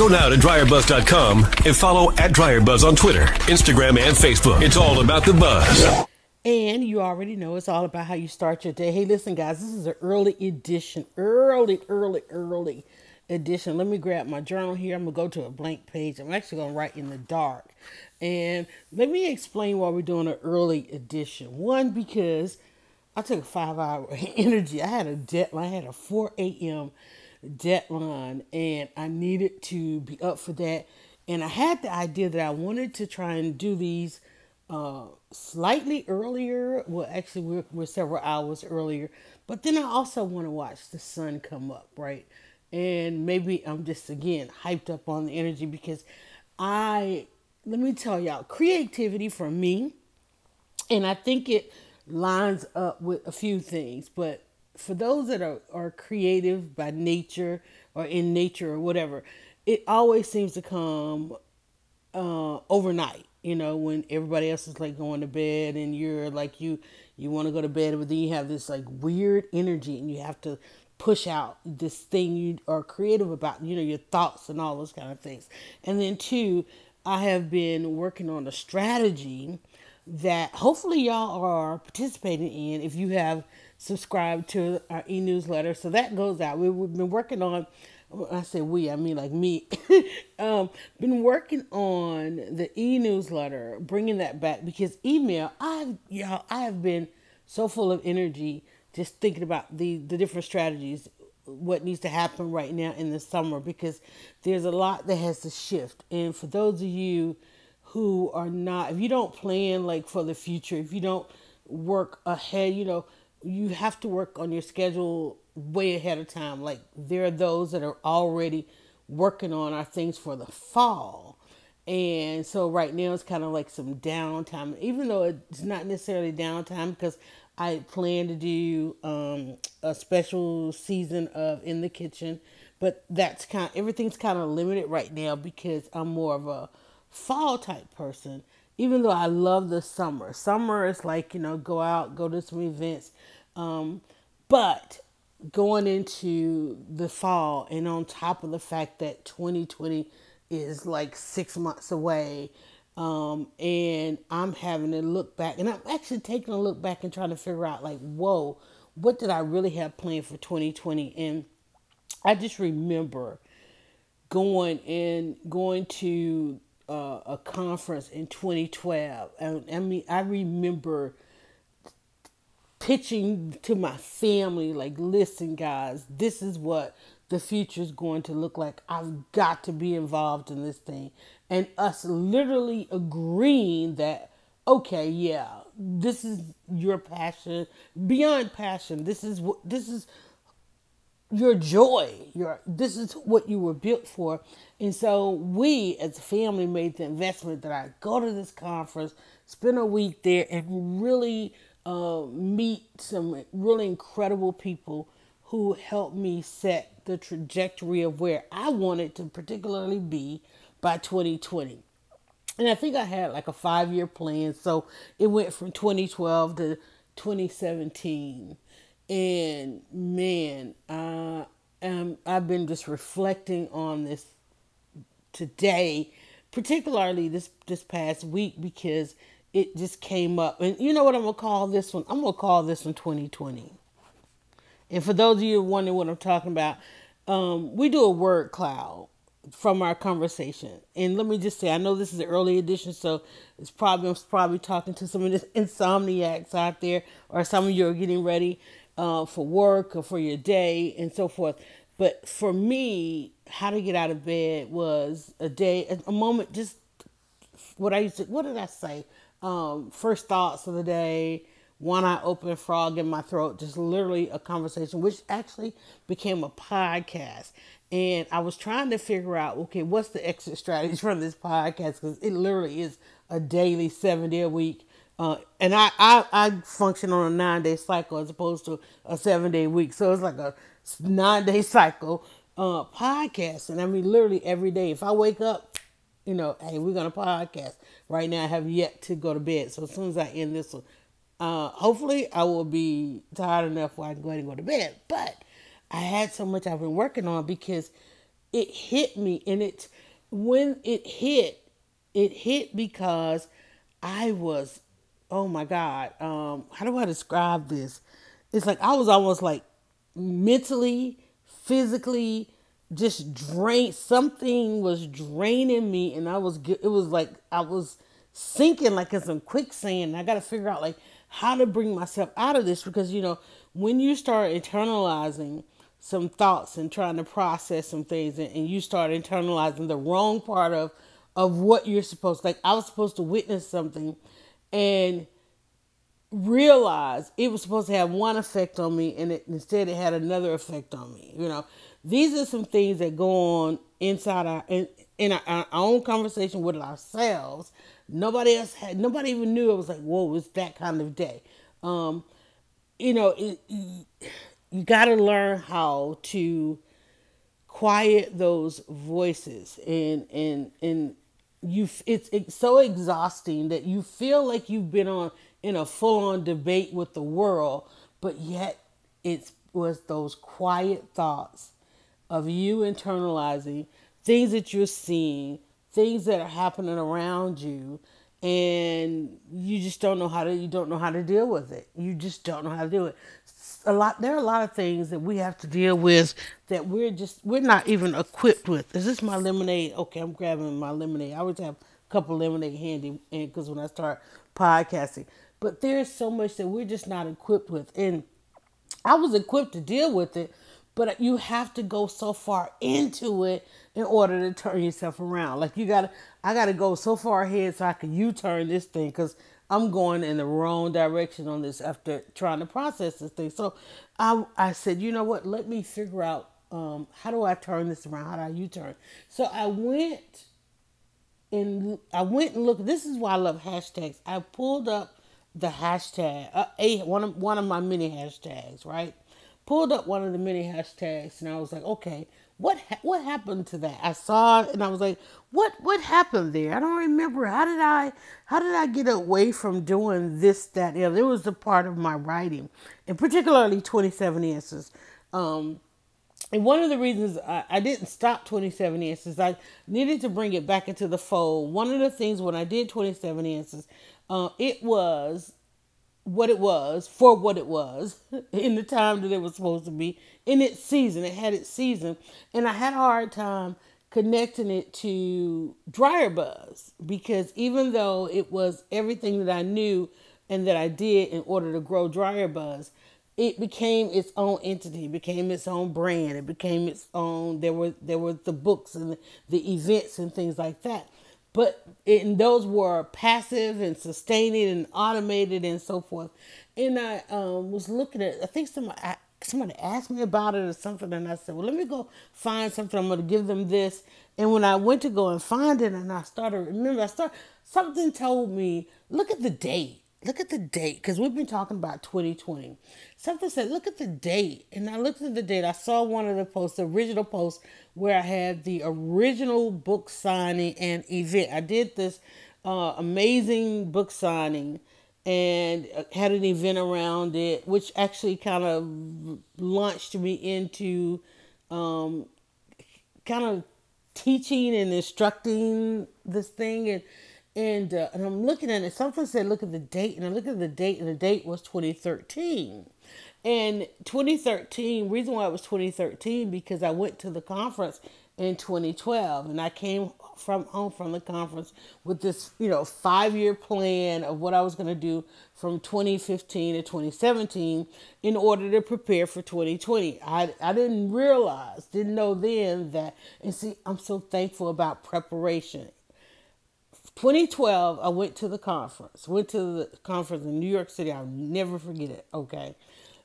Go now to dryerbuzz.com and follow at dryerbuzz on Twitter, Instagram, and Facebook. It's all about the buzz. And you already know it's all about how you start your day. Hey, listen, guys, this is an early edition, early, early, early edition. Let me grab my journal here. I'm going to go to a blank page. I'm actually going to write in the dark. And let me explain why we're doing an early edition. One, because I took a five hour energy. I had a deadline, I had a 4 a.m deadline and I needed to be up for that. And I had the idea that I wanted to try and do these uh, slightly earlier. Well, actually, we're, we're several hours earlier. But then I also want to watch the sun come up, right? And maybe I'm just, again, hyped up on the energy because I, let me tell y'all, creativity for me, and I think it lines up with a few things, but for those that are, are creative by nature or in nature or whatever, it always seems to come uh, overnight. You know, when everybody else is like going to bed and you're like you you want to go to bed, but then you have this like weird energy and you have to push out this thing you are creative about. You know, your thoughts and all those kind of things. And then two, I have been working on a strategy that hopefully y'all are participating in. If you have subscribe to our e-newsletter. So that goes out. We, have been working on, I say we, I mean like me, um, been working on the e-newsletter, bringing that back because email, I've, y'all, I have been so full of energy just thinking about the, the different strategies, what needs to happen right now in the summer because there's a lot that has to shift. And for those of you who are not, if you don't plan like for the future, if you don't work ahead, you know, you have to work on your schedule way ahead of time. Like there are those that are already working on our things for the fall. And so right now it's kind of like some downtime, even though it's not necessarily downtime because I plan to do um, a special season of In the Kitchen, but that's kind of, everything's kind of limited right now because I'm more of a fall type person even though I love the summer. Summer is like, you know, go out, go to some events. Um, but going into the fall, and on top of the fact that 2020 is like six months away, um, and I'm having to look back, and I'm actually taking a look back and trying to figure out, like, whoa, what did I really have planned for 2020? And I just remember going and going to uh, a conference in 2012. And I mean, I remember pitching to my family, like, listen, guys, this is what the future is going to look like. I've got to be involved in this thing. And us literally agreeing that, okay, yeah, this is your passion, beyond passion. This is what, this is your joy your this is what you were built for and so we as a family made the investment that i go to this conference spend a week there and really uh, meet some really incredible people who helped me set the trajectory of where i wanted to particularly be by 2020 and i think i had like a five year plan so it went from 2012 to 2017 and man, uh, I've been just reflecting on this today, particularly this this past week because it just came up. And you know what I'm gonna call this one? I'm gonna call this one 2020. And for those of you wondering what I'm talking about, um, we do a word cloud from our conversation. And let me just say, I know this is an early edition, so it's probably I'm probably talking to some of the insomniacs out there, or some of you are getting ready uh, for work or for your day and so forth. But for me, how to get out of bed was a day, a moment, just what I used to, what did I say? Um, first thoughts of the day, one eye open, frog in my throat, just literally a conversation, which actually became a podcast. And I was trying to figure out, okay, what's the exit strategy from this podcast? Because it literally is a daily, seven day a week uh, and I, I, I function on a nine day cycle as opposed to a seven day week. So it's like a nine day cycle uh, podcast. And I mean, literally every day. If I wake up, you know, hey, we're to podcast. Right now, I have yet to go to bed. So as soon as I end this one, uh, hopefully I will be tired enough where I can go ahead and go to bed. But I had so much I've been working on because it hit me and it when it hit it hit because i was oh my god um how do i describe this it's like i was almost like mentally physically just drained something was draining me and i was it was like i was sinking like in some quicksand. I got to figure out like how to bring myself out of this because you know when you start internalizing some thoughts and trying to process some things and, and you start internalizing the wrong part of of what you're supposed like I was supposed to witness something and realize it was supposed to have one effect on me and it, instead it had another effect on me you know these are some things that go on inside our in, in our, our own conversation with ourselves. Nobody else had nobody even knew it was like whoa it's that kind of day. Um you know it, you got to learn how to quiet those voices and and and you it's, it's so exhausting that you feel like you've been on in a full-on debate with the world but yet it was those quiet thoughts of you internalizing things that you're seeing things that are happening around you and you just don't know how to you don't know how to deal with it. You just don't know how to do it. A lot there are a lot of things that we have to deal with that we're just we're not even equipped with. Is this my lemonade? Okay i'm grabbing my lemonade. I always have a couple lemonade handy because when i start podcasting. But there's so much that we're just not equipped with. And i was equipped to deal with it but you have to go so far into it in order to turn yourself around like you gotta i gotta go so far ahead so i can u-turn this thing because I'm going in the wrong direction on this after trying to process this thing. So I, I said, you know what? Let me figure out um, how do I turn this around? How do I U-turn? So I went and I went and looked. This is why I love hashtags. I pulled up the hashtag, uh, a one of one of my many hashtags, right? Pulled up one of the many hashtags, and I was like, okay, what what happened to that? I saw it and I was like, what what happened there? I don't remember. How did I how did I get away from doing this that yeah, it was a part of my writing, and particularly twenty seven answers. Um, and one of the reasons I, I didn't stop 27 answers, I needed to bring it back into the fold. One of the things when I did 27 answers, uh, it was what it was for what it was in the time that it was supposed to be in its season. It had its season, and I had a hard time connecting it to dryer buzz because even though it was everything that I knew and that I did in order to grow dryer buzz, it became its own entity, it became its own brand, it became its own. There were there were the books and the, the events and things like that but and those were passive and sustaining and automated and so forth. And I um, was looking at, I think somebody, somebody asked me about it or something, and I said, well, let me go find something. I'm going to give them this. And when I went to go and find it, and I started remember, I started something told me, look at the date look at the date because we've been talking about 2020 something said look at the date. And i looked at the date. I saw one of the posts the original post where i had the original book signing and event. I did this uh, amazing book signing and uh, had an event around it which actually kind of launched me into um, kind of teaching and instructing this thing. And and uh, and I'm looking at it. Something said, "Look at the date," and I look at the date, and the date was 2013. And 2013, reason why it was 2013 because I went to the conference in 2012, and I came from home from the conference with this, you know, five year plan of what I was going to do from 2015 to 2017 in order to prepare for 2020. I I didn't realize, didn't know then that, and see, I'm so thankful about preparation 2012, I went to the conference. Went to the conference in New York City. I'll never forget it. Okay.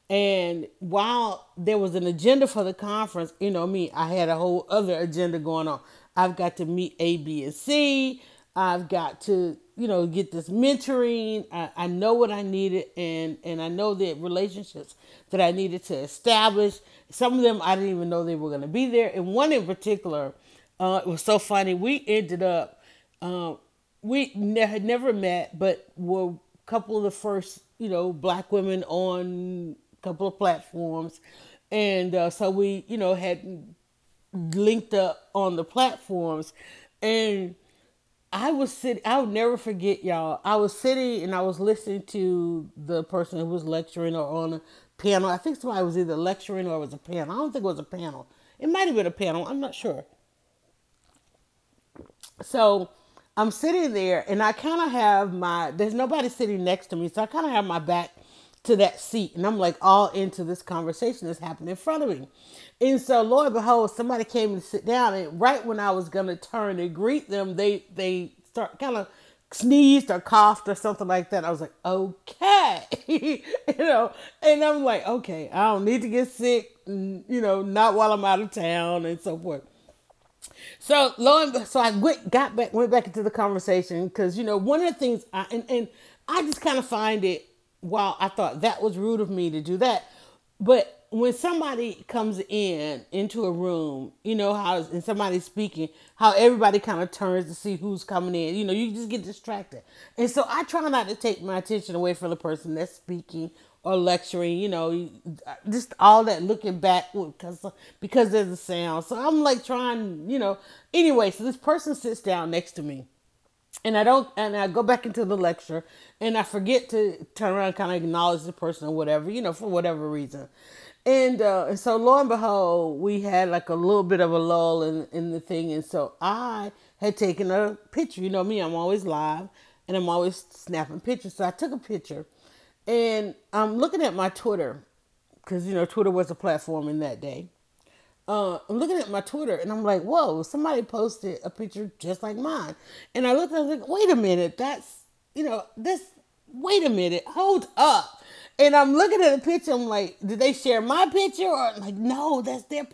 And while there was an agenda for the conference, you know me, I had a whole other agenda going on. I've got to meet A, B, and C. I've got to, you know, get this mentoring. I, I know what I needed and, and I know the relationships that I needed to establish. Some of them I didn't even know they were going to be there. And one in particular, uh, it was so funny. We ended up, uh, we ne- had never met, but were a couple of the first, you know, black women on a couple of platforms, and uh, so we, you know, had linked up on the platforms, and I was sitting. I would never forget, y'all. I was sitting and I was listening to the person who was lecturing or on a panel. I think somebody was either lecturing or it was a panel. I don't think it was a panel. It might have been a panel. I'm not sure. So I'm sitting there and I kind of have my, there's nobody sitting next to me. So I kind of have my back to that seat and I'm like all into this conversation that's happening in front of me. And so lo and behold, somebody came and sit down and right when I was gonna turn and greet them, they they start kind of sneezed or coughed or something like that. I was like, okay, you know, and I'm like, okay, I don't need to get sick, you know, not while I'm out of town and so forth. So lo and so I went, got back, went back into the conversation because you know one of the things I and, and I just kind of find it. While I thought that was rude of me to do that, but when somebody comes in into a room, you know how and somebody's speaking, how everybody kind of turns to see who's coming in. You know, you just get distracted, and so I try not to take my attention away from the person that's speaking or lecturing, you know, just all that looking back because because there's a sound. So I'm like trying, you know. Anyway, so this person sits down next to me, and I don't, and I go back into the lecture, and I forget to turn around, kind of acknowledge the person or whatever, you know, for whatever reason. And, uh, so lo and behold, we had like a little bit of a lull in, in the thing, and so I had taken a picture. You know me, I'm always live, and I'm always snapping pictures. So I took a picture and I'm looking at my Twitter because you know Twitter was a platform in that day. Uh, I'm looking at my Twitter and I'm like, whoa, somebody posted a picture just like mine. And I looked and I was like, wait a minute, that's you know, this wait a minute, hold up. And I'm looking at the picture, I'm like, did they share my picture? Or I'm like, no, that's their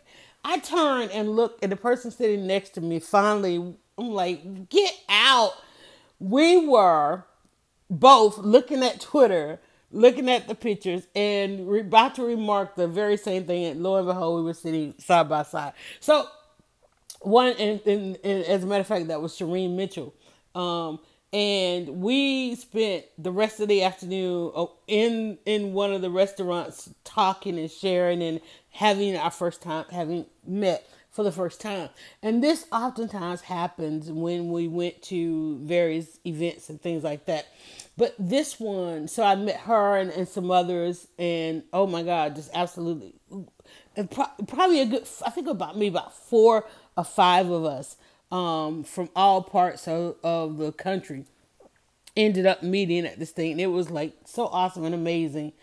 I turn and look and the person sitting next to me finally I'm like, get out. We were both looking at Twitter looking at the pictures and about to remark the very same thing. And lo and behold, we were sitting side by side. So, one, and, and, and as a matter of fact, that was Shireen Mitchell. Um, and we spent the rest of the afternoon uh, in in one of the restaurants talking and sharing and having our first time having met for the first time. And this oftentimes happens when we went to various events and things like that. But this one, so I met her and, and some others, and oh my God, just absolutely, and pro- probably a good, I think about me, about four or five of us um, from all parts of, of the country ended up meeting at this thing. And it was like so awesome and amazing.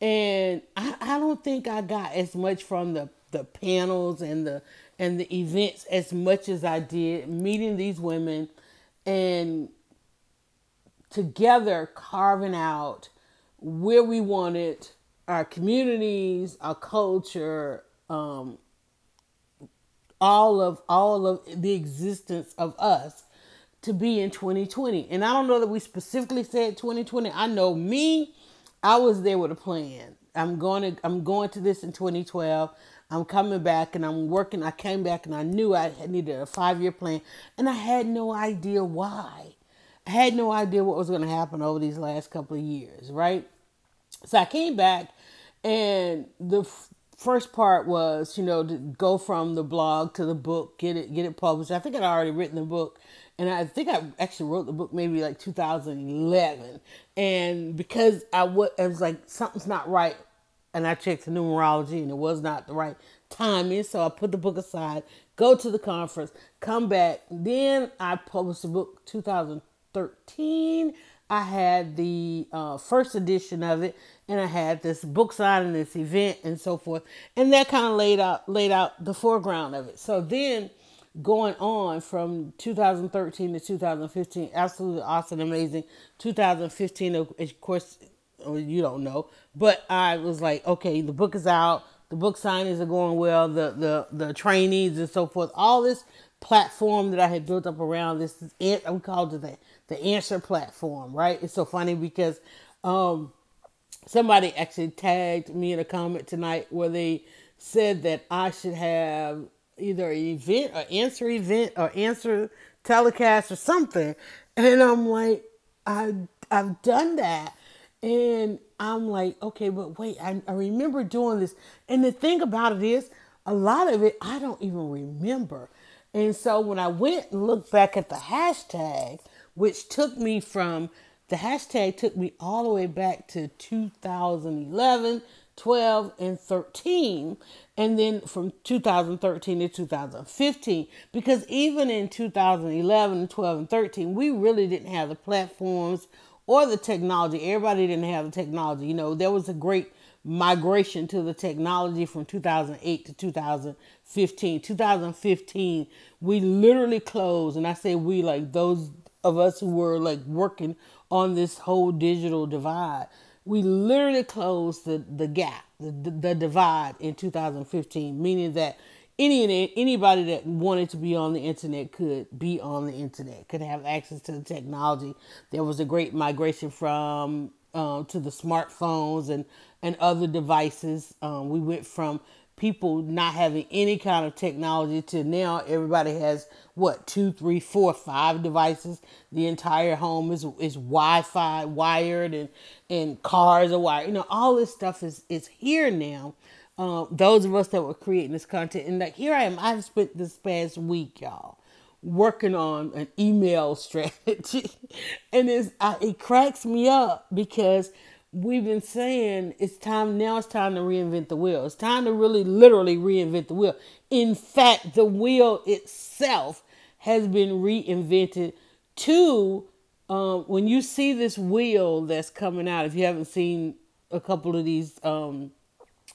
And I, I don't think I got as much from the, the panels and the and the events as much as I did meeting these women and together carving out where we wanted our communities, our culture, um, all of all of the existence of us to be in 2020. And I don't know that we specifically said 2020. I know me, I was there with a plan. I'm going to I'm going to this in 2012. I'm coming back and I'm working. I came back and I knew I needed a five year plan, and I had no idea why. I had no idea what was going to happen over these last couple of years, right? So I came back, and the f- first part was, you know, to go from the blog to the book, get it, get it published. I think I'd already written the book, and I think I actually wrote the book maybe like 2011. And because I I was like, something's not right and I checked the numerology and it was not the right timing. So I put the book aside, go to the conference, come back. Then I published the book 2013. I had the uh, first edition of it, and I had this book signing, this event, and so forth, and that kind of laid out laid out the foreground of it. So then, going on from 2013 to 2015, absolutely awesome, amazing. 2015, of course, you don't know. But I was like, okay, the book is out. The book signings are going well. The the the trainees and so forth. All this platform that I had built up around this is I'm called it the the answer platform, right? It's so funny because um somebody actually tagged me in a comment tonight where they said that I should have either an event or answer event or answer telecast or something. And I'm like, I I've done that and I'm like, okay, but wait, I, I remember doing this. And the thing about it is, a lot of it I don't even remember. And so when I went and looked back at the hashtag, which took me from the hashtag took me all the way back to 2011, 12, and 13, and then from 2013 to 2015. Because even in 2011, 12, and 13, we really didn't have the platforms or the technology. Everybody didn't have the technology. You know, there was a great migration to the technology from 2008 to 2015. 2015, we literally closed, and I say we like those of us who were like working on this whole digital divide. We literally closed the, the gap, the, the divide in 2015, meaning that any anybody that wanted to be on the internet could be on the internet, could have access to the technology. There was a great migration from uh, to the smartphones and and other devices. Um, we went from people not having any kind of technology to now everybody has what two three four five devices the entire home is is wi-fi wired and and cars are wired you know all this stuff is is here now uh, those of us that were creating this content and like here i am i've spent this past week y'all working on an email strategy and it's I, it cracks me up because we've been saying it's time now it's time to reinvent the wheel. It's time to really literally reinvent the wheel. In fact, the wheel itself has been reinvented to um, when you see this wheel that's coming out, if you haven't seen a couple of these um,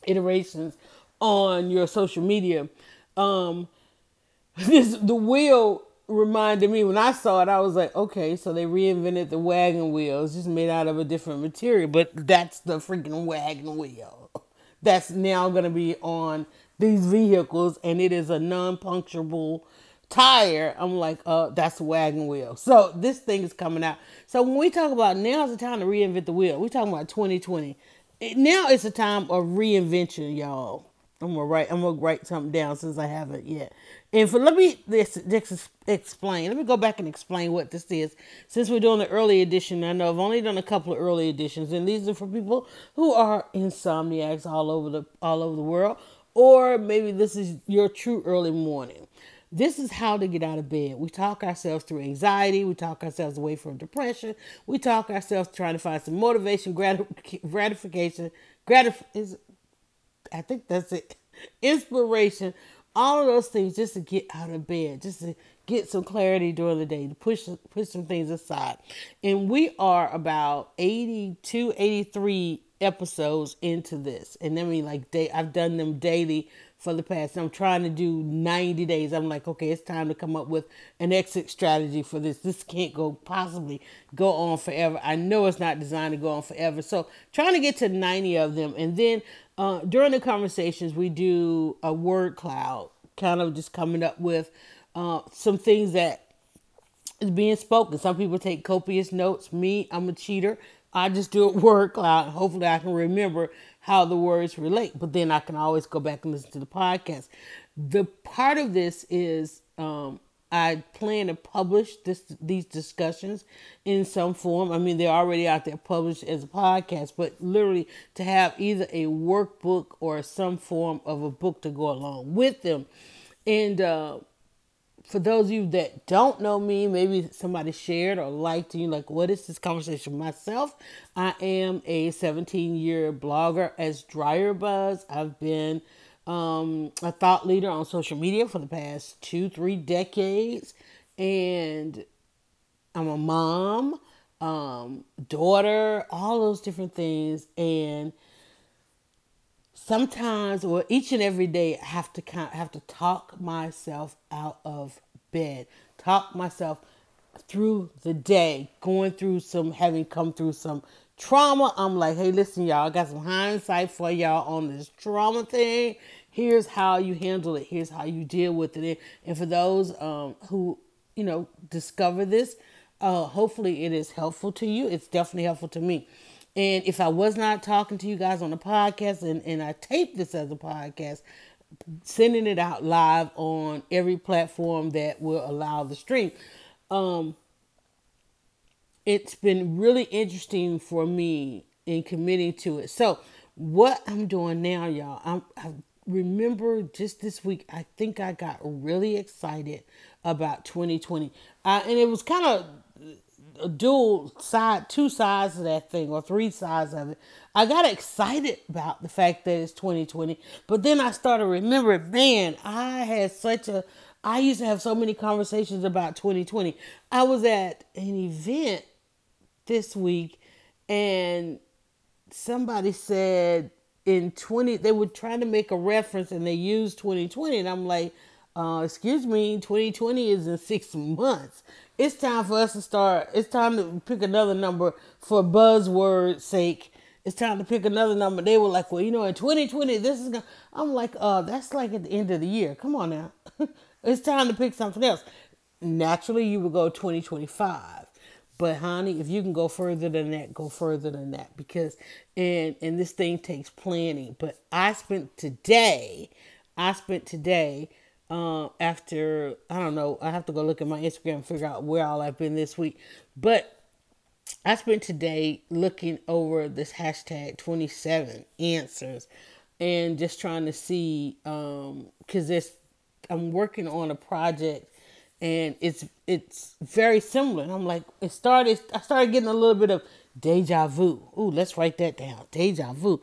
iterations on your social media, um, this the wheel reminded me when I saw it, I was like, okay, so they reinvented the wagon wheel. It's just made out of a different material, but that's the freaking wagon wheel. That's now going to be on these vehicles, and it is a non puncturable tire. I'm like, uh, that's a wagon wheel. So this thing is coming out. So when we talk about now's the time to reinvent the wheel, we're talking about 2020. Now it's a time of reinvention, y'all. I'm gonna write. I'm gonna write something down since I haven't yet. And for let me this, this explain. Let me go back and explain what this is. Since we're doing the early edition, I know I've only done a couple of early editions, and these are for people who are insomniacs all over the all over the world, or maybe this is your true early morning. This is how to get out of bed. We talk ourselves through anxiety. We talk ourselves away from depression. We talk ourselves trying to find some motivation, gratification, gratif- is I think that's it. Inspiration, all of those things just to get out of bed, just to get some clarity during the day, to push push some things aside. And we are about 82, 83 episodes into this. And I mean like day I've done them daily for the past. I'm trying to do 90 days. I'm like, okay, it's time to come up with an exit strategy for this. This can't go possibly go on forever. I know it's not designed to go on forever. So trying to get to 90 of them. And then uh, during the conversations, we do a word cloud, kind of just coming up with uh, some things that is being spoken. Some people take copious notes. Me, I'm a cheater. I just do a word cloud. Hopefully, I can remember how the words relate, but then I can always go back and listen to the podcast. The part of this is um, I plan to publish this these discussions in some form. I mean, they're already out there published as a podcast, but literally to have either a workbook or some form of a book to go along with them. And uh, for those of you that don't know me, maybe somebody shared or liked you, like, what is this conversation? Myself, I am a 17 year blogger as Dryer Buzz. I've been um, a thought leader on social media for the past two, three decades, and I'm a mom, um, daughter, all those different things, and sometimes or each and every day I have to kind of have to talk myself out of bed, talk myself through the day, going through some having come through some trauma. I'm like, hey, listen, y'all, I got some hindsight for y'all on this trauma thing. Here's how you handle it. Here's how you deal with it. And for those um, who, you know, discover this, uh, hopefully it is helpful to you. It's definitely helpful to me. And if I was not talking to you guys on the podcast and, and I taped this as a podcast, sending it out live on every platform that will allow the stream. Um, it's been really interesting for me in committing to it. So, what I'm doing now, y'all, I'm, I'm remember just this week, I think I got really excited about 2020. Uh, and it was kind of dual side, two sides of that thing, or three sides of it. I got excited about the fact that it's 2020, but then I started remembering, man, I had such a, I used to have so many conversations about 2020. I was at an event this week, and somebody said in 20 they were trying to make a reference and they used 2020 and i'm like uh, excuse me 2020 is in six months. It's time for us to start it's time to pick another number for buzzword sake. It's time to pick another number. They were like well you know in 2020 this is gonna i'm like uh that's like at the end of the year. Come on now. It's time to pick something else. Naturally you would go 2025 but honey, if you can go further than that, go further than that. Because and and this thing takes planning. But I spent today, I spent today uh, after I don't know, I have to go look at my Instagram and figure out where all I've been this week. But I spent today looking over this hashtag 27 answers and just trying to see um because this I'm working on a project and it's it's very similar. And I'm like, it started. I started getting a little bit of deja vu. Ooh, let's write that down. Deja vu.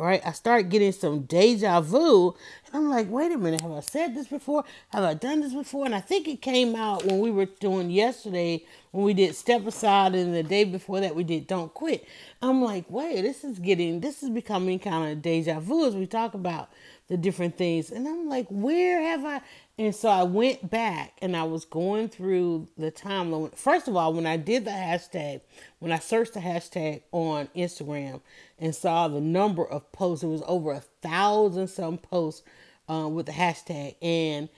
Right, I start getting some deja vu, and I'm like, wait a minute, have I said this before? Have I done this before? And I think it came out when we were doing yesterday when we did step aside, and the day before that we did don't quit. I'm like, wait, this is getting, this is becoming kind of deja vu as we talk about the different things. And I'm like, where have I? And so I went back and I was going through the timeline. First of all, when I did the hashtag, when I searched the hashtag on Instagram and saw the number of posts, it was over a thousand some posts uh, with the hashtag. And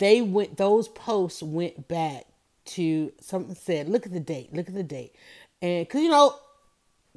they went, those posts went back to something said, look at the date, look at the date. And because, you know,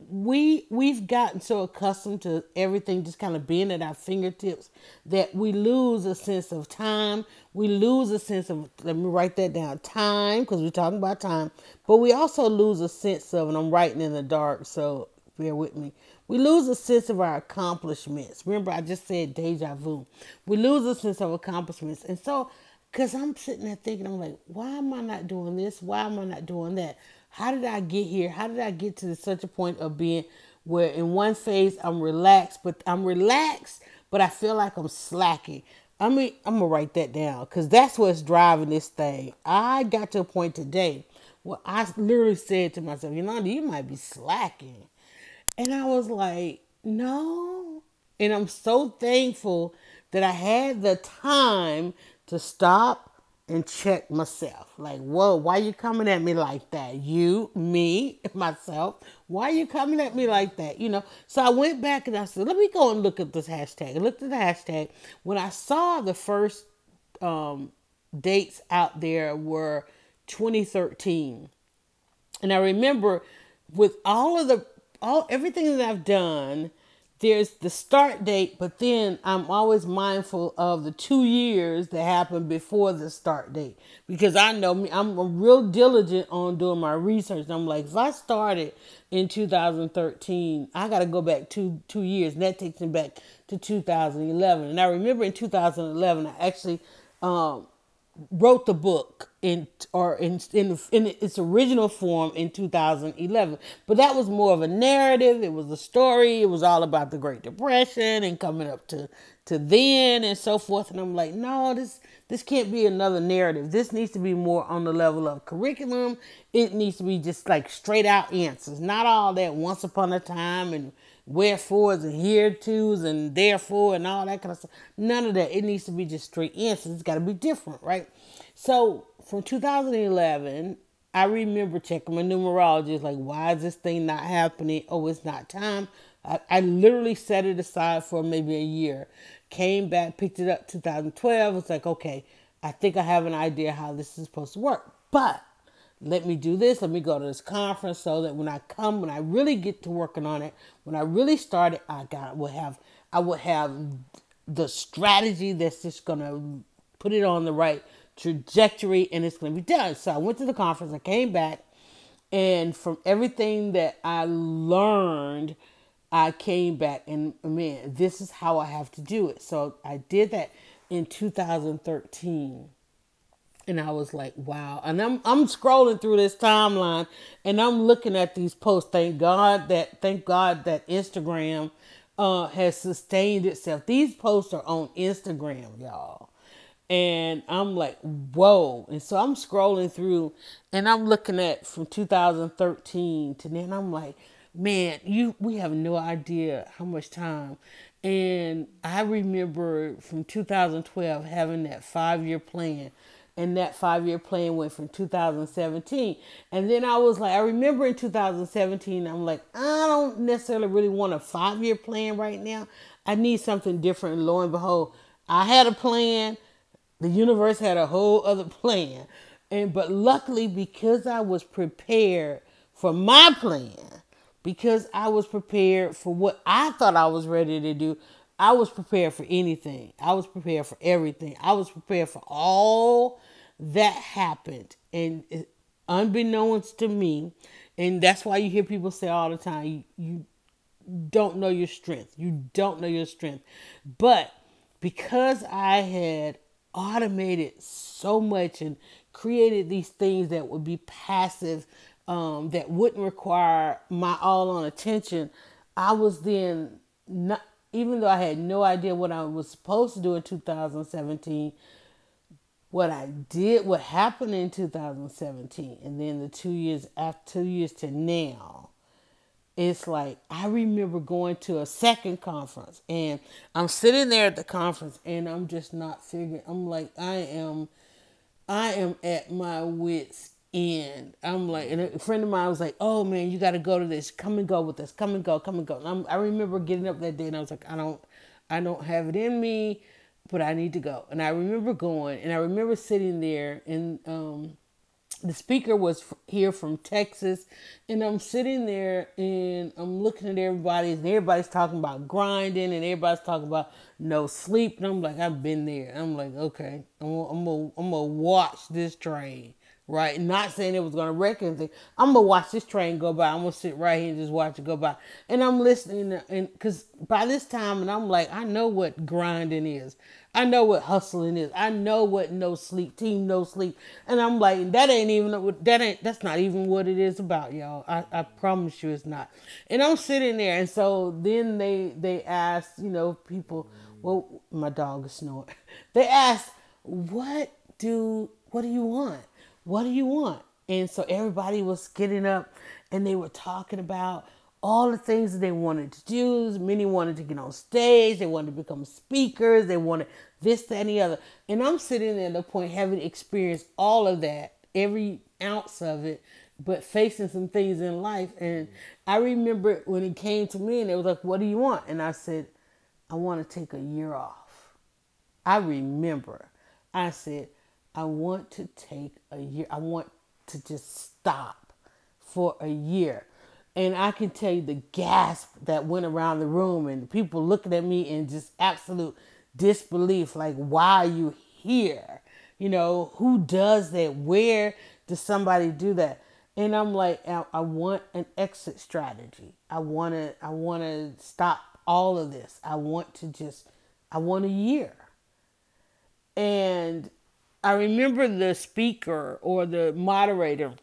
we we've gotten so accustomed to everything just kind of being at our fingertips that we lose a sense of time. We lose a sense of let me write that down time because we're talking about time. But we also lose a sense of and i'm writing in the dark so bear with me. We lose a sense of our accomplishments. Remember i just said deja vu. We lose a sense of accomplishments. And so because i'm sitting there thinking i'm like why am i not doing this? Why am i not doing that how did I get here? How did I get to such a point of being where in one phase I'm relaxed, but I'm relaxed, but I feel like I'm slacking. I mean, I'm gonna write that down because that's what's driving this thing. I got to a point today where I literally said to myself, you know, you might be slacking. And I was like, no. And I'm so thankful that I had the time to stop and check myself. Like, whoa, why you coming at me like that? You, me, myself. Why you coming at me like that? You know. So I went back and I said, let me go and look at this hashtag. I looked at the hashtag. When I saw the first um, dates out there were 2013, and I remember with all of the all everything that I've done there's the start date, but then I'm always mindful of the two years that happened before the start date because I know I'm real diligent on doing my research. I'm like, if I started in 2013, I got to go back two two years, and that takes me back to 2011. And I remember in 2011, I actually um, wrote the book in or in, in in its original form in 2011 but that was more of a narrative. It was a story. It was all about the great depression and coming up to to then and so forth. And i'm like no this this can't be another narrative. This needs to be more on the level of curriculum. It needs to be just like straight out answers. Not all that once upon a time and wherefores and here tos and therefore and all that kind of stuff. None of that. It needs to be just straight answers. It's got to be different, right? So from 2011, I remember checking my numerology. like, why is this thing not happening? Oh, it's not time. I, I literally set it aside for maybe a year. Came back, picked it up 2012. It's like, okay, I think I have an idea how this is supposed to work. But let me do this, let me go to this conference so that when I come, when I really get to working on it, when I really started, I got will have I will have the strategy that's just gonna put it on the right trajectory and it's gonna be done. So I went to the conference, I came back, and from everything that I learned, I came back and man, this is how I have to do it. So I did that in 2013 and I was like, wow. And I'm I'm scrolling through this timeline and I'm looking at these posts. Thank God that thank God that Instagram uh, has sustained itself. These posts are on Instagram, y'all. And I'm like, whoa. And so I'm scrolling through and I'm looking at from 2013 to then I'm like, man, you we have no idea how much time. And I remember from 2012 having that five year plan and that five year plan went from 2017. And then I was like, I remember in 2017, I'm like, I don't necessarily really want a five year plan right now. I need something different. And lo and behold, I had a plan. The universe had a whole other plan. And but luckily, because I was prepared for my plan, because I was prepared for what I thought I was ready to do, I was prepared for anything. I was prepared for everything. I was prepared for all that happened. And unbeknownst to me, and that's why you hear people say all the time, you, you don't know your strength. You don't know your strength. But because I had automated so much and created these things that would be passive, um, that wouldn't require my all on attention, I was then not even though I had no idea what I was supposed to do in 2017, what I did, what happened in 2017, and then the two years after two years to now, it's like I remember going to a second conference and I'm sitting there at the conference and I'm just not figuring. I'm like, I am, I am at my wits end. I'm like, and a friend of mine was like, "Oh man, you got to go to this. Come and go with us. Come and go. Come and go." And I remember getting up that day, and I was like, "I don't, I don't have it in me, but I need to go." And I remember going, and I remember sitting there, and um, the speaker was here from Texas, and I'm sitting there, and I'm looking at everybody, and everybody's talking about grinding, and everybody's talking about no sleep, and I'm like, I've been there. I'm like, okay, I'm, I'm gonna, I'm gonna watch this train right? Not saying it was gonna wreck anything. I'm gonna watch this train go by. I'm gonna sit right here and just watch it go by. And I'm listening, and because by this time, and I'm like, I know what grinding is. I know what hustling is. I know what no sleep, team no sleep. And I'm like, that ain't even that ain't that's not even what it is about, y'all. I, I promise you it's not. And I'm sitting there, and so then they they asked, you know, people. Well, my dog is snoring. They asked, what do what do you want? What do you want? And so everybody was getting up and they were talking about all the things that they wanted to do. Many wanted to get on stage, they wanted to become speakers, they wanted this, that, and the other. And I'm sitting there at the point having experienced all of that, every ounce of it, but facing some things in life. And I remember when it came to me and it was like, What do you want? And I said, I want to take a year off. I remember I said, I want to take a year. I want to just stop for a year. And I can tell you the gasp that went around the room and people looking at me in just absolute disbelief like, why are you here? You know, who does that? Where does somebody do that? And I'm like, I, want an exit strategy. I want to, I want to stop all of this. I want to just, I want a year. And I remember the speaker or the moderator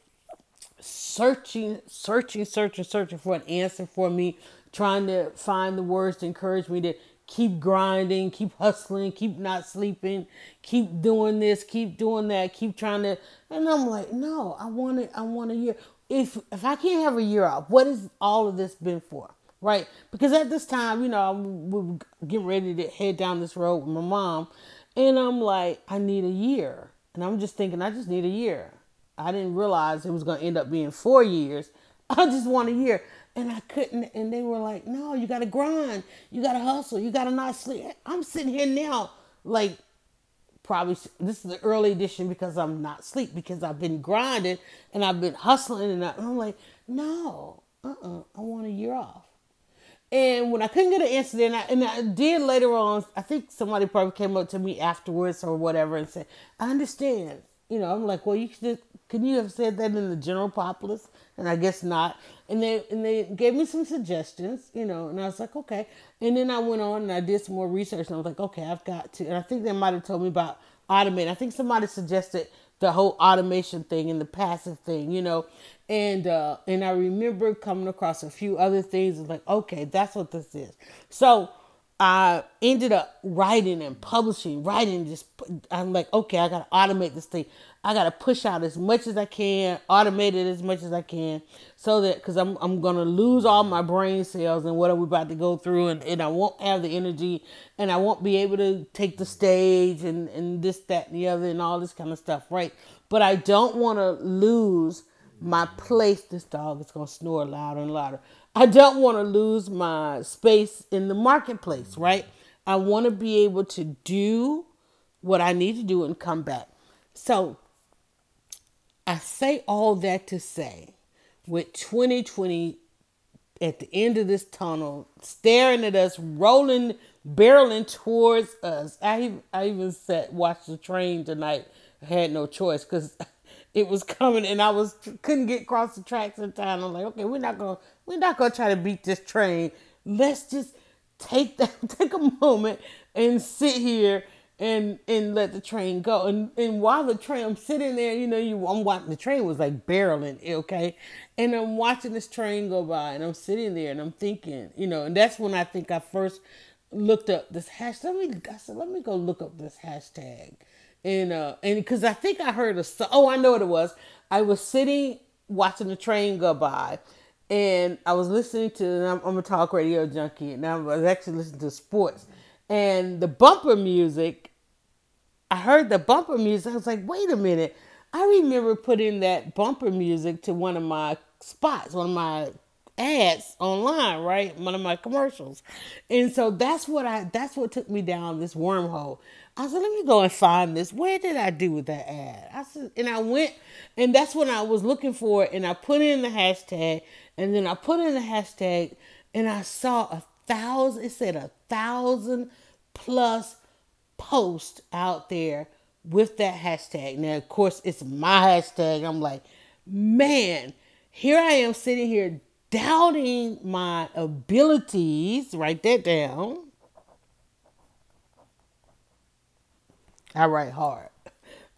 searching, searching, searching, searching for an answer for me, trying to find the words to encourage me to keep grinding, keep hustling, keep not sleeping, keep doing this, keep doing that, keep trying to. And I'm like, no, I want it. I want a year. If if I can't have a year off, what has all of this been for? Right? Because at this time, you know, we were getting ready to head down this road with my mom, and I'm like, I need a year. And I'm just thinking, I just need a year. I didn't realize it was going to end up being four years. I just want a year. And I couldn't. And they were like, no, you got to grind. You got to hustle. You got to not sleep. I'm sitting here now, like, probably this is the early edition because I'm not sleep because I've been grinding and I've been hustling. And, I, am like, no, uh uh-uh, uh I want a year off. And when I couldn't get an answer, then I, and I did later on, I think somebody probably came up to me afterwards or whatever and said, I understand. You know, I'm like, well, you should can you have said that in the general populace? And I guess not. And they and they gave me some suggestions, you know, and I was like, okay. And then I went on and I did some more research and I was like, okay, I've got to. And I think they might have told me about automate. I think somebody suggested the whole automation thing and the passive thing, you know. And uh and I remember coming across a few other things and like, okay, that's what this is. So I ended up writing and publishing, writing just I'm like, okay, I gotta automate this thing. I gotta push out as much as I can, automate it as much as I can, so that because I'm I'm gonna lose all my brain cells and what are we about to go through, and, and I won't have the energy, and I won't be able to take the stage and and this that and the other and all this kind of stuff, right? But I don't want to lose my place. This dog is gonna snore louder and louder. I don't want to lose my space in the marketplace, right? I want to be able to do what I need to do and come back. So I say all that to say with 2020 at the end of this tunnel, staring at us, rolling, barreling towards us. I I even sat watched the train tonight. I had no choice because it was coming and I was couldn't get across the tracks in time. I'm like, okay, we're not gonna we're not gonna try to beat this train. Let's just take that take a moment and sit here and and let the train go. And and while the train I'm sitting there, you know, you I'm watching the train was like barreling, okay? And I'm watching this train go by and I'm sitting there and I'm thinking, you know, and that's when I think I first looked up this hashtag. Let me I said, let me go look up this hashtag and uh and because I think I heard a oh I know what it was. I was sitting watching the train go by, and I was listening to I'm, I'm a talk radio junkie, and I was actually listening to sports, and the bumper music. I heard the bumper music. I was like, wait a minute. I remember putting that bumper music to one of my spots, one of my ads online, right? One of my commercials. And so that's what I that's what took me down this wormhole. I said, let me go and find this. Where did I do with that ad? I said, and I went, and that's when I was looking for it, and I put in the hashtag, and then I put in the hashtag, and I saw a thousand. It said a thousand plus posts out there with that hashtag. Now, of course, it's my hashtag. I'm like, man, here I am sitting here doubting my abilities. Write that down I write hard.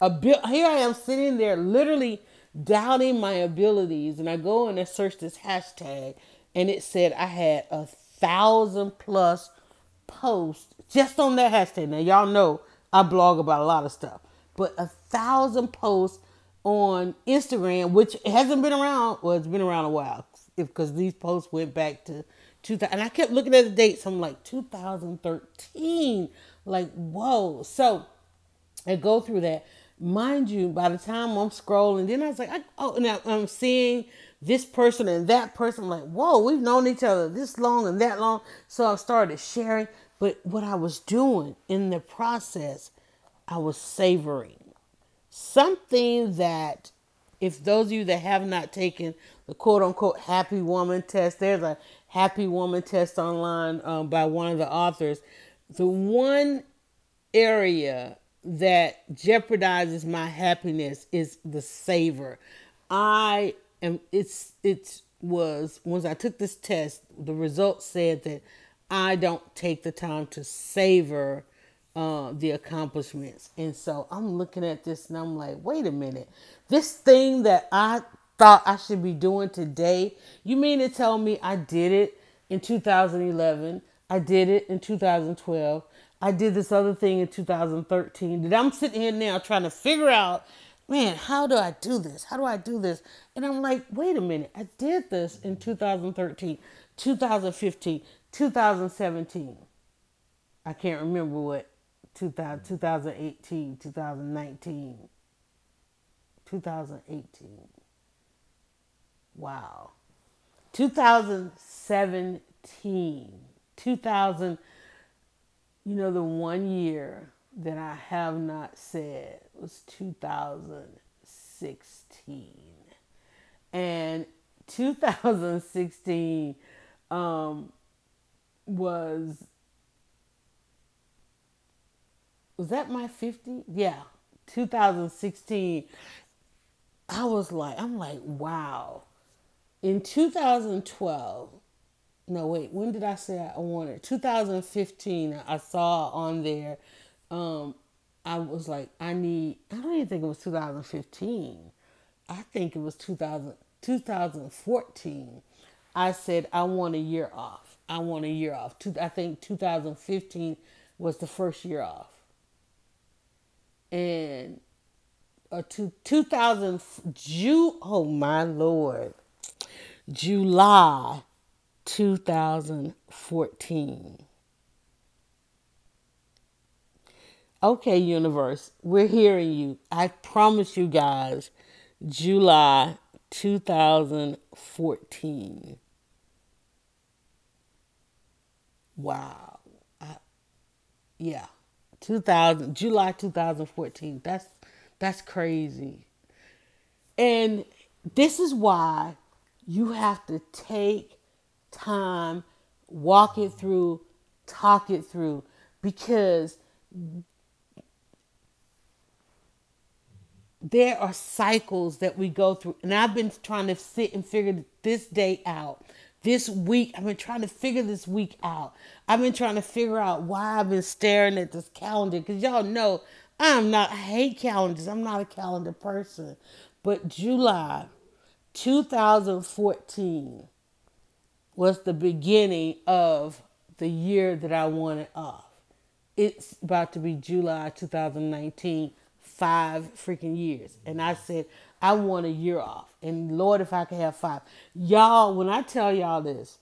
Here I am sitting there literally doubting my abilities and I go and I search this hashtag and it said I had a thousand plus posts just on that hashtag. Now y'all know I blog about a lot of stuff, but a thousand posts on Instagram, which hasn't been around. Well, it's been around a while if because these posts went back to 2000. And I kept looking at the dates. I'm like 2013. Like whoa. So I go through that. Mind you, by the time I'm scrolling, then I was like, I, oh, now I'm seeing this person and that person. I'm like, whoa, we've known each other this long and that long. So I started sharing. But what I was doing in the process, I was savoring something that, if those of you that have not taken the quote unquote happy woman test, there's a happy woman test online um, by one of the authors. The one area that jeopardizes my happiness is the savor. I am it's it was once I took this test, the results said that I don't take the time to savor uh, the accomplishments. And so I'm looking at this and I'm like, wait a minute. This thing that I thought I should be doing today, you mean to tell me I did it in 2011? I did it in 2012. I did this other thing in 2013 that I'm sitting here now trying to figure out, man, how do I do this? How do I do this? And I'm like, wait a minute, I did this in 2013, 2015, 2017. I can't remember what 2000, 2018, 2019, 2018. Wow. 2017, 2000 you know, the one year that I have not said was 2016. And 2016 um, was was that my 50? Yeah, 2016 I was like, I'm like, wow. In 2012, no wait, when did I say I wanted? 2015. I saw on there. Um, I was like, I need. I don't even think it was 2015. I think it was 2000, 2014. I said I want a year off. I want a year off. I think 2015 was the first year off, and uh, to 2000 Ju. Oh my lord, July 2014. Okay, universe, we're hearing you. I promise you guys, July 2014. Wow. I, yeah. 2000 July 2014. That's that's crazy. And this is why you have to take time, walk it through, talk it through because there are cycles that we go through. And I've been trying to sit and figure this day out. This week, I've been trying to figure this week out. I've been trying to figure out why I've been staring at this calendar. Because y'all know I'm not, I hate calendars. I'm not a calendar person. But July 2014 was the beginning of the year that I wanted off. It's about to be July 2019 five freaking years. And I said, I want a year off. And Lord, if I could have five. Y'all, when I tell y'all this,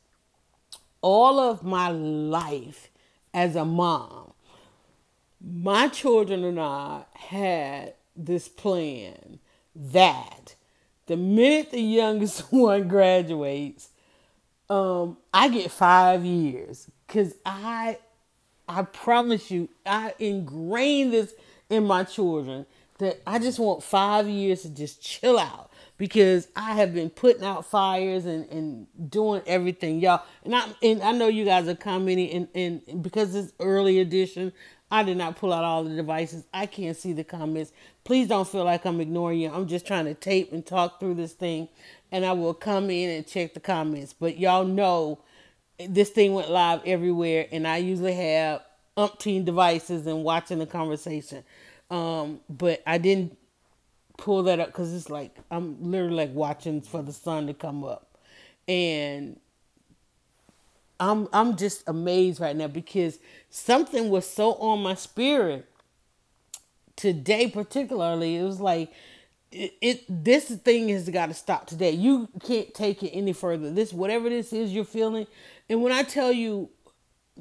all of my life as a mom, my children and I had this plan that the minute the youngest one graduates, um, I get five years. Cause I I promise you, I ingrained this in my children that I just want five years to just chill out because I have been putting out fires and, and doing everything, y'all. And I and I know you guys are commenting and, and because it's early edition, I did not pull out all the devices. I can't see the comments. Please don't feel like I'm ignoring you. I'm just trying to tape and talk through this thing and I will come in and check the comments. But y'all know this thing went live everywhere and I usually have umpteen devices and watching the conversation. Um, but I didn't pull that up because it's like I'm literally like watching for the sun to come up, and I'm I'm just amazed right now because something was so on my spirit today, particularly. It was like it, it this thing has got to stop today. You can't take it any further. This whatever this is you're feeling, and when I tell you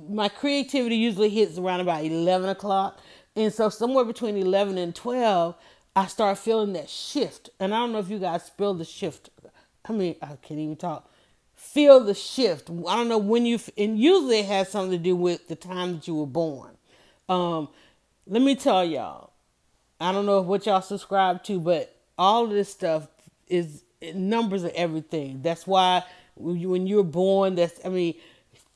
my creativity usually hits around about 11 o'clock. And so somewhere between 11 and 12, I start feeling that shift. And I don't know if you guys feel the shift. I mean, I can't even talk. Feel the shift. I don't know when you, and usually it has something to do with the time that you were born. Um, let me tell y'all, I don't know what y'all subscribe to, but all of this stuff is numbers of everything. That's why when you're born, that's, I mean,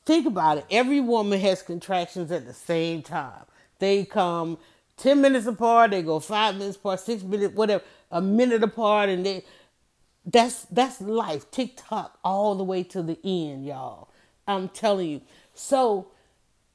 Think about it. Every woman has contractions at the same time. They come 10 minutes apart, they go five minutes apart, six minutes, whatever, a minute apart, and they that's that's life. Tick tock all the way to the end, y'all. I'm telling you. So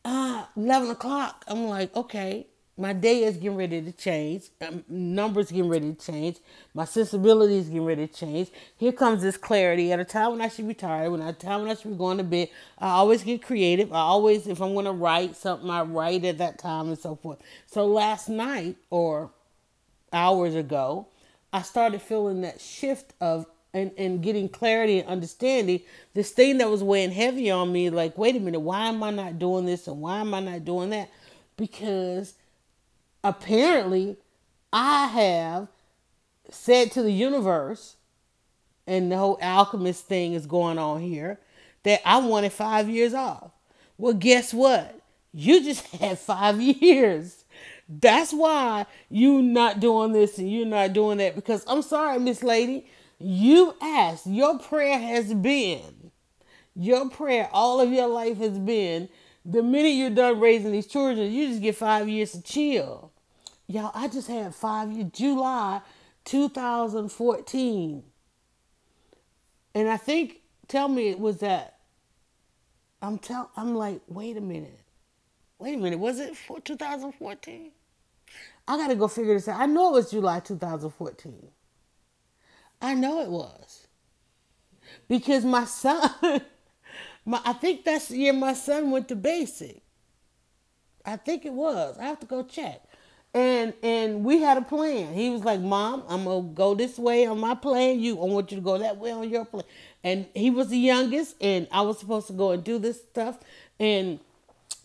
uh 11 o'clock, I'm like, okay, my day is getting ready to change. Um, numbers getting ready to change. My sensibilities getting ready to change. Here comes this clarity at a time when I should be tired, when a time when I should be going to bed. I always get creative. I always, if I'm going to write something, I write at that time and so forth. So last night or hours ago, I started feeling that shift of and, and getting clarity and understanding this thing that was weighing heavy on me like wait a minute why am i not doing this and why am i not doing that because apparently I have said to the universe, and the whole alchemist thing is going on here, that I wanted five years off. Well, guess what? You just had five years. That's why you not doing this and you're not doing that. Because I'm sorry, Miss Lady, you asked. Your prayer has been, your prayer all of your life has been, the minute you're done raising these children, you just get five years to chill. Y'all, I just had five years, July 2014. And I think, tell me it was that. I'm tell. I'm like, wait a minute, wait a minute. Was it for 2014? I gotta go figure this out. I know it was July 2014. I know it was because my son. My, I think that's the year my son went to basic. I think it was. I have to go check. And and we had a plan. He was like, "Mom, I'm gonna go this way on my plan. You, I want you to go that way on your plan." And he was the youngest, and I was supposed to go and do this stuff. And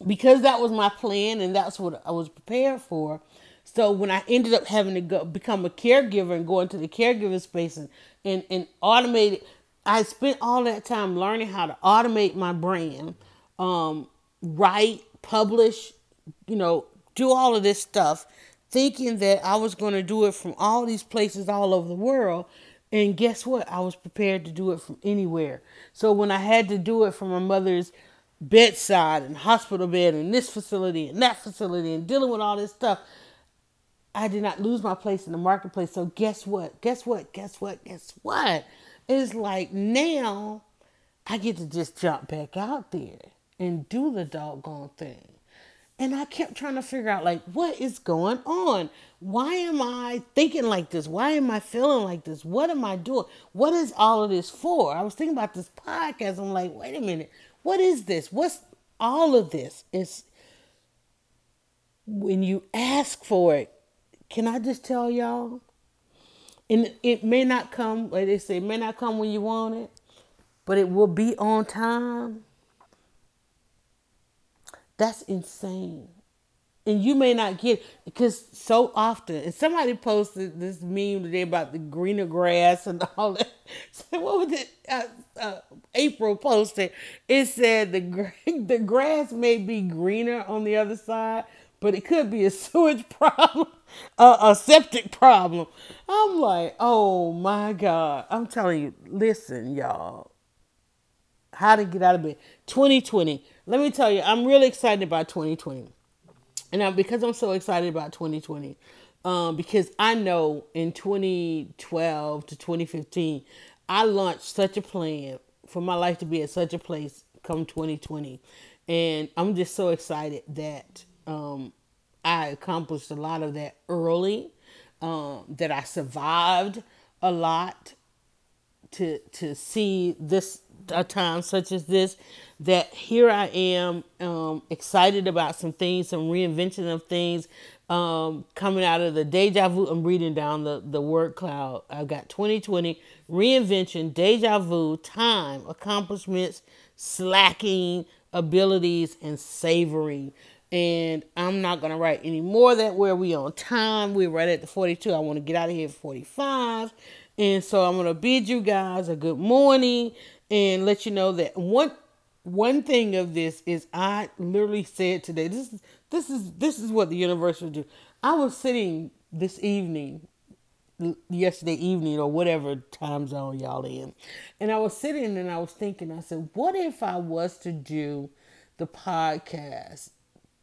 because that was my plan, and that's what I was prepared for. So when I ended up having to go become a caregiver and go into the caregiver space and and, and automate it, I spent all that time learning how to automate my brand, um, write, publish, you know, do all of this stuff, thinking that I was going to do it from all these places all over the world. And guess what? I was prepared to do it from anywhere. So when I had to do it from my mother's bedside and hospital bed and this facility and that facility and dealing with all this stuff, I did not lose my place in the marketplace. So guess what? Guess what? Guess what? Guess what? It's like now I get to just jump back out there and do the doggone thing. And I kept trying to figure out, like, what is going on? Why am I thinking like this? Why am I feeling like this? What am I doing? What is all of this for? I was thinking about this podcast. I'm like, wait a minute. What is this? What's all of this? It's when you ask for it. Can I just tell y'all? And it may not come, like they say, it may not come when you want it, but it will be on time. That's insane. And you may not get because so often, and somebody posted this meme today about the greener grass and all that. So what was it? Uh, uh, April posted. It said the the grass may be greener on the other side, but it could be a sewage problem, a, a septic problem. I'm like, oh my god! I'm telling you, listen, y'all. How to get out of bed? 2020 let me tell you, I'm really excited about 2020. And now, because I'm so excited about 2020, um, because I know in 2012 to 2015, I launched such a plan for my life to be at such a place come 2020. And I'm just so excited that um, I accomplished a lot of that early, um, that I survived a lot to to see this a time such as this that here I am um, excited about some things, some reinvention of things um, coming out of the deja vu. I'm reading down the, the word cloud. I've got 2020, reinvention, deja vu, time, accomplishments, slacking, abilities, and savoring. And I'm not going to write any more that where we on time. We're right at the 42. I want to get out of here at 45. And so I'm going to bid you guys a good morning and let you know that one one thing of this is I literally said today this is this is this is what the universe will do. I was sitting this evening yesterday evening or whatever time zone y'all in. And I was sitting and I was thinking, I said, what if I was to do the podcast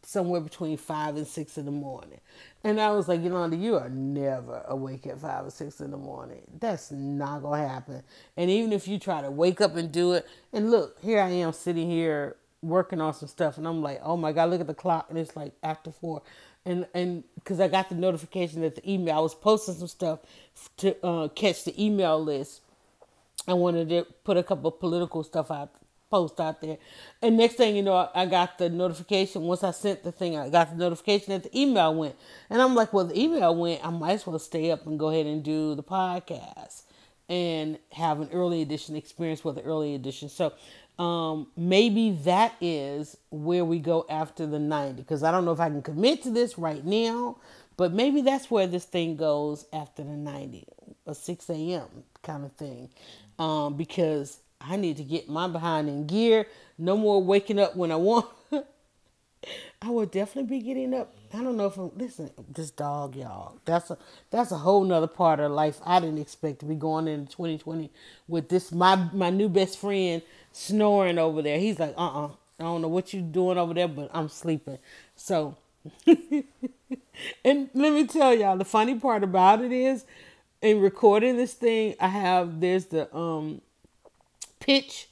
somewhere between five and six in the morning? And I was like, Yolanda, you are never awake at five or six in the morning. That's not gonna happen. And even if you try to wake up and do it, and look, here I am sitting here working on some stuff, and I'm like, oh my god, look at the clock, and it's like after four, and and because I got the notification that the email, I was posting some stuff to uh, catch the email list. I wanted to put a couple of political stuff out post out there. And next thing you know, I got the notification. Once I sent the thing, I got the notification that the email went. And I'm like, well, the email went. I might as well stay up and go ahead and do the podcast and have an early edition experience with the early edition. So um, maybe that is where we go after the 90. Because I don't know if I can commit to this right now, but maybe that's where this thing goes after the 90, a 6 a.m. kind of thing. Um, because I need to get my behind in gear. No more waking up when I want. I will definitely be getting up. I don't know if I'm listen, this dog, y'all. That's a that's a whole nother part of life I didn't expect to be going into 2020 with this my my new best friend snoring over there. He's like, uh uh I don't know what you're doing over there, but I'm sleeping. So and let me tell y'all, the funny part about it is in recording this thing, I have there's the um pitch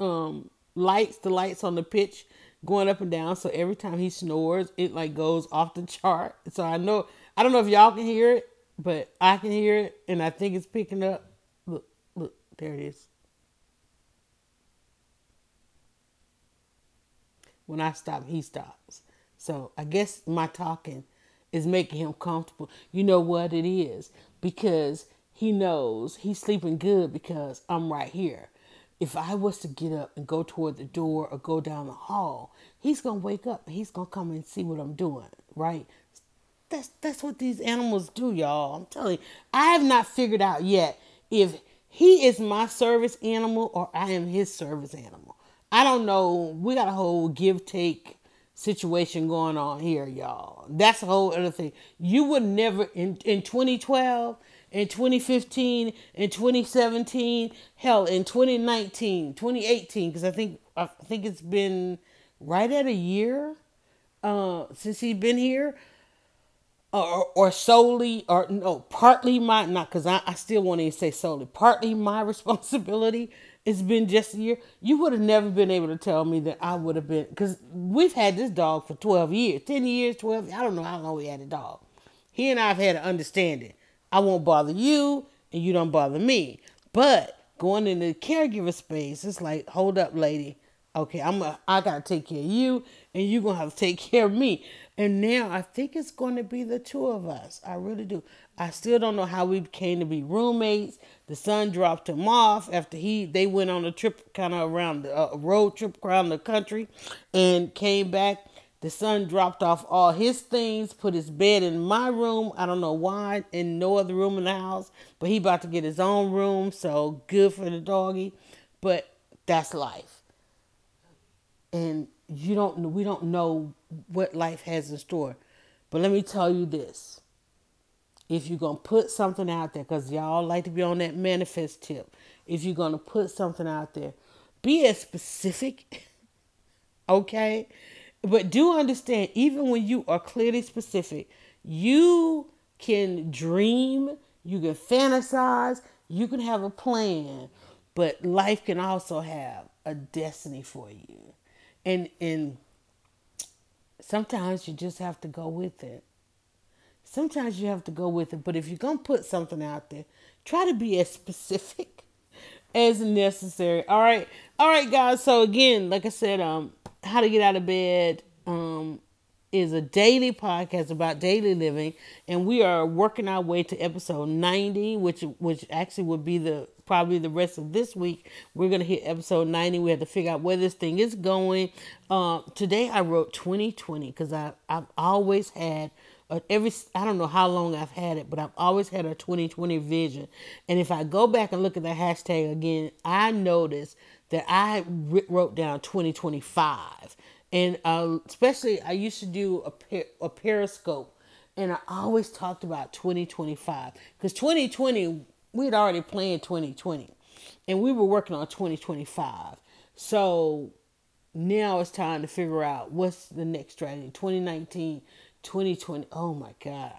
um lights, the lights on the pitch going up and down. So every time he snores, it like goes off the chart. So I know I don't know if y'all can hear it, but I can hear it, and I think it's picking up. Look, look, there it is. When I stop, he stops. So I guess my talking is making him comfortable. You know what it is? Because he knows he's sleeping good because I'm right here. If I was to get up and go toward the door or go down the hall, he's gonna wake up he's gonna come and see what I'm doing, right? That's that's what these animals do, y'all. I'm telling you, I have not figured out yet if he is my service animal or I am his service animal. I don't know. We got a whole give take situation going on here, y'all. That's a whole other thing. You would never in in 2012, in 2015, in 2017, hell, in 2019, 2018, because I think I think it's been right at a year uh, since he's been here. Or, or solely or no partly my not because I, I still want to say solely partly my responsibility it's been just a year, you would have never been able to tell me that I would have been because we've had this dog for 12 years, 10 years, 12. I don't know how long we had a dog. He and I have had an understanding. I won't bother you and you don't bother me. But going into the caregiver space, it's like, hold up, lady. Okay, I'm a, I gotta take care of you, and you're gonna have to take care of me. And now I think it's to be the two of us. I really do. I still don't know how we came to be roommates. The son dropped him off after he they went on a trip kind of around the uh, road trip around the country and came back. The son dropped off all his things, put his bed in my room. I don't know why, in no other room in the house, but he about to get his own room, so good for the doggy. But that's life. And you don't we don't know what life has in store. But let me tell you this. If you're going to put something out there, because y'all like to be on that manifest tip, if you're going to put something out there, be as specific, okay? But do understand, even when you are clearly specific, you can dream, you can fantasize, you can have a plan, but life can also have a destiny for you. And and sometimes you just have to go with it. Sometimes you have to go with it, but if you're going to put something out there, try to be as specific as necessary. All right. All right, guys. So again, like I said, um how to get out of bed um is a daily podcast about daily living and we are working our way to episode 90 which which actually would be the probably the rest of this week. We're to hit episode 90 we have to figure out where this thing is going. Uh, today i wrote 2020 because i i've always had every i don't know how long i've had it but i've always had a 2020 vision. And if i go back and look at the hashtag again i noticed that i wrote down 2025 and uh, especially I used to do a, per- a periscope, and I always talked about 2025 because 2020 we had already planned 2020, and we were working on 2025. So now it's time to figure out what's the next strategy. 2019 2020 oh my god.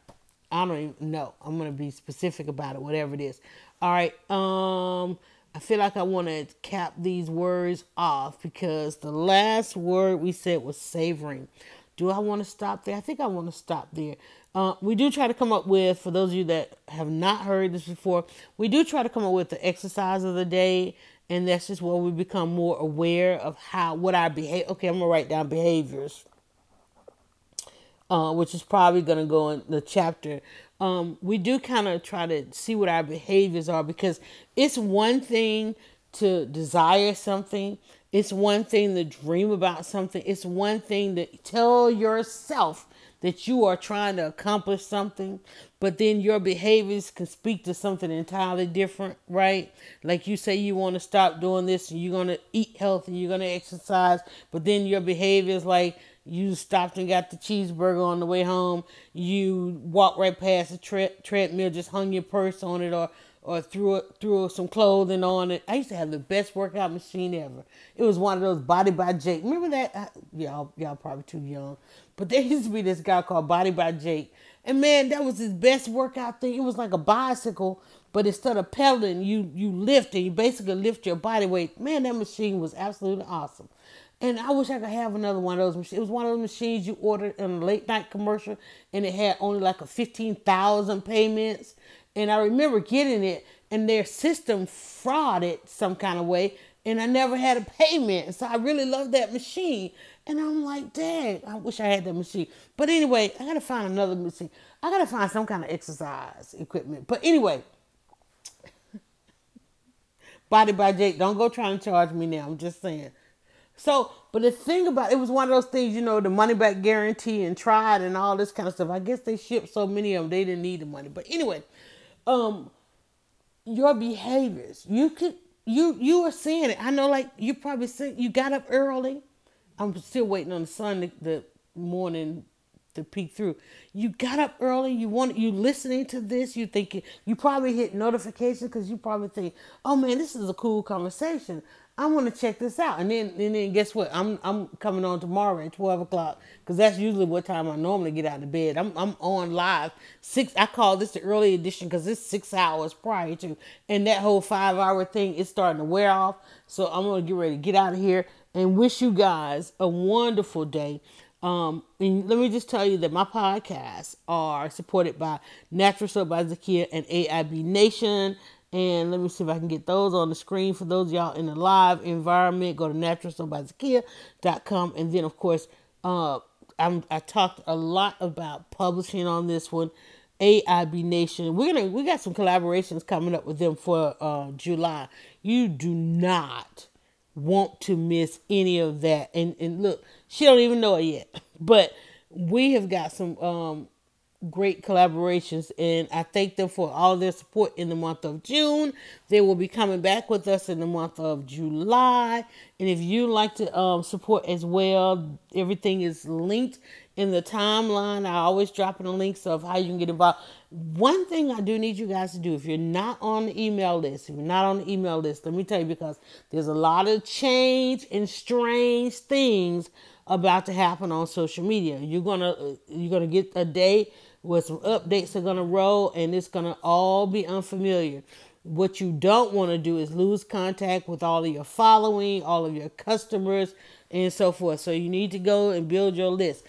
I don't even know. I'm gonna be specific about it whatever it is. All right um I feel like I want to cap these words off because the last word we said was savoring. Do I want to stop there? I think I want to stop there. Uh, we do try to come up with, for those of you that have not heard this before, we do try to come up with the exercise of the day, and that's just where we become more aware of how what our behavior. Okay, I'm gonna write down behaviors, uh, which is probably gonna go in the chapter um, we do kind of try to see what our behaviors are because it's one thing to desire something, it's one thing to dream about something, it's one thing to tell yourself that you are trying to accomplish something, but then your behaviors can speak to something entirely different, right? Like you say you want to stop doing this and you're going to eat healthy, you're going to exercise, but then your behaviors like you stopped and got the cheeseburger on the way home. You walked right past the tre- treadmill, just hung your purse on it, or or threw it, threw some clothing on it. I used to have the best workout machine ever. It was one of those Body by Jake. Remember that? y'all y'all probably too young, but there used to be this guy called Body by Jake, And man, that was his best workout thing. It was like a bicycle, but instead of pedaling, you you lift and you basically lift your body weight. Man, that machine was absolutely awesome. And I wish I could have another one of those machines. It was one of those machines you ordered in a late night commercial, and it had only like a fifteen thousand payments. And I remember getting it, and their system frauded some kind of way, and I never had a payment. So I really love that machine. And I'm like, dang, I wish I had that machine. But anyway, I gotta find another machine. I gotta find some kind of exercise equipment. But anyway, Body by Jake, don't go trying to charge me now. I'm just saying. So, but the thing about it was one of those things, you know, the money back guarantee and tried and all this kind of stuff. I guess they shipped so many of them they didn't need the money. But anyway, um, your behaviors, you could you you are seeing it. I know, like you probably see you got up early. I'm still waiting on the sun the morning to peek through. You got up early. You want you listening to this. You thinking you probably hit notifications because you probably think, oh man, this is a cool conversation. I want to check this out. And then and then guess what? I'm I'm coming on tomorrow at twelve o'clock because that's usually what time I normally get out of bed. I'm I'm on live six. I call this the early edition because it's six hours prior to, and that whole five hour thing is starting to wear off. So I'm gonna get ready to get out of here and wish you guys a wonderful day. Um, and let me just tell you that my podcasts are supported by Natural Soap by Zakia and AIB Nation. And let me see if I can get those on the screen for those y'all in the live environment. Go to naturalsoapbyzakia.com. And then, of course, uh, I'm, I talked a lot about publishing on this one. AIB Nation. We're gonna we got some collaborations coming up with them for uh, July. You do not want to miss any of that. And and look, she don't even know it yet. But we have got some um great collaborations and I thank them for all their support in the month of June. They will be coming back with us in the month of July. And if you like to um, support as well, everything is linked in the timeline. I always drop in the links of how you can get involved. One thing I do need you guys to do if you're not on the email list, if you're not on the email list, let me tell you because there's a lot of change and strange things about to happen on social media. You're gonna you're gonna get a day where some updates are gonna roll, and it's gonna all be unfamiliar. What you don't want to do is lose contact with all of your following, all of your customers, and so forth. So you need to go and build your list.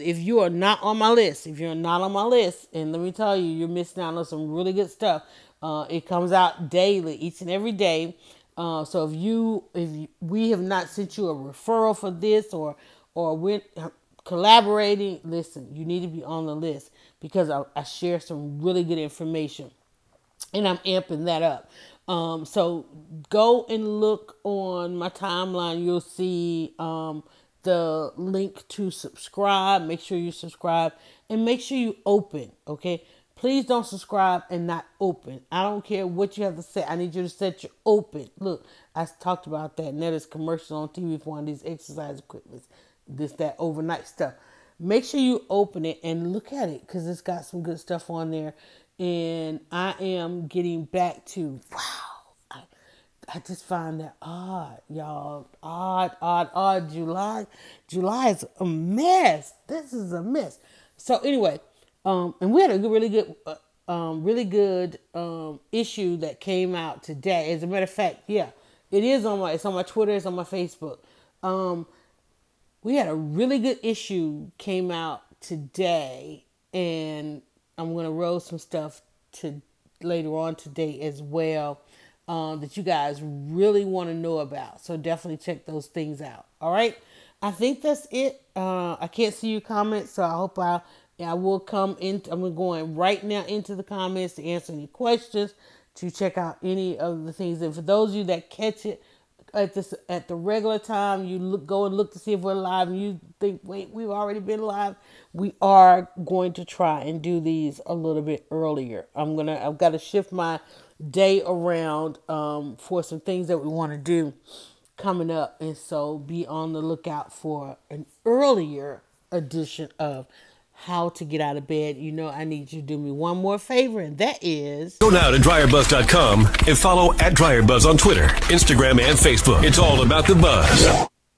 If you are not on my list, if you're not on my list, and let me tell you, you're missing out on some really good stuff. Uh, it comes out daily, each and every day. Uh, so if you if you, we have not sent you a referral for this or or we're collaborating, listen, you need to be on the list because I, I share some really good information and I'm amping that up. Um, so go and look on my timeline. You'll see um, the link to subscribe. Make sure you subscribe and make sure you open. Okay. Please don't subscribe and not open. I don't care what you have to say. I need you to set your open. Look, I talked about that. And that is commercial on TV for one of these exercise equipments this that overnight stuff. Make sure you open it and look at it because it's got some good stuff on there. And I am getting back to wow. I, I just find that odd, y'all. Odd, odd, odd. July, July is a mess. This is a mess. So anyway, um, and we had a really good, uh, um, really good um issue that came out today. As a matter of fact, yeah, it is on my, it's on my Twitter, it's on my Facebook. Um, we had a really good issue came out today, and I'm gonna roll some stuff to later on today as well um, that you guys really want to know about. So definitely check those things out. All right, I think that's it. Uh, I can't see your comments, so I hope I I will come in. I'm going right now into the comments to answer any questions, to check out any of the things. And for those of you that catch it at this at the regular time you look go and look to see if we're live and you think wait we've already been live. We are going to try and do these a little bit earlier. I'm gonna i've got to shift my day around um, for some things that we want to do coming up and so be on the lookout for an earlier edition of how to get out of bed, you know I need you to do me one more favor, and that is go now to dryerbuzz.com and follow at dryerbuzz on Twitter, Instagram, and Facebook. It's all about the buzz.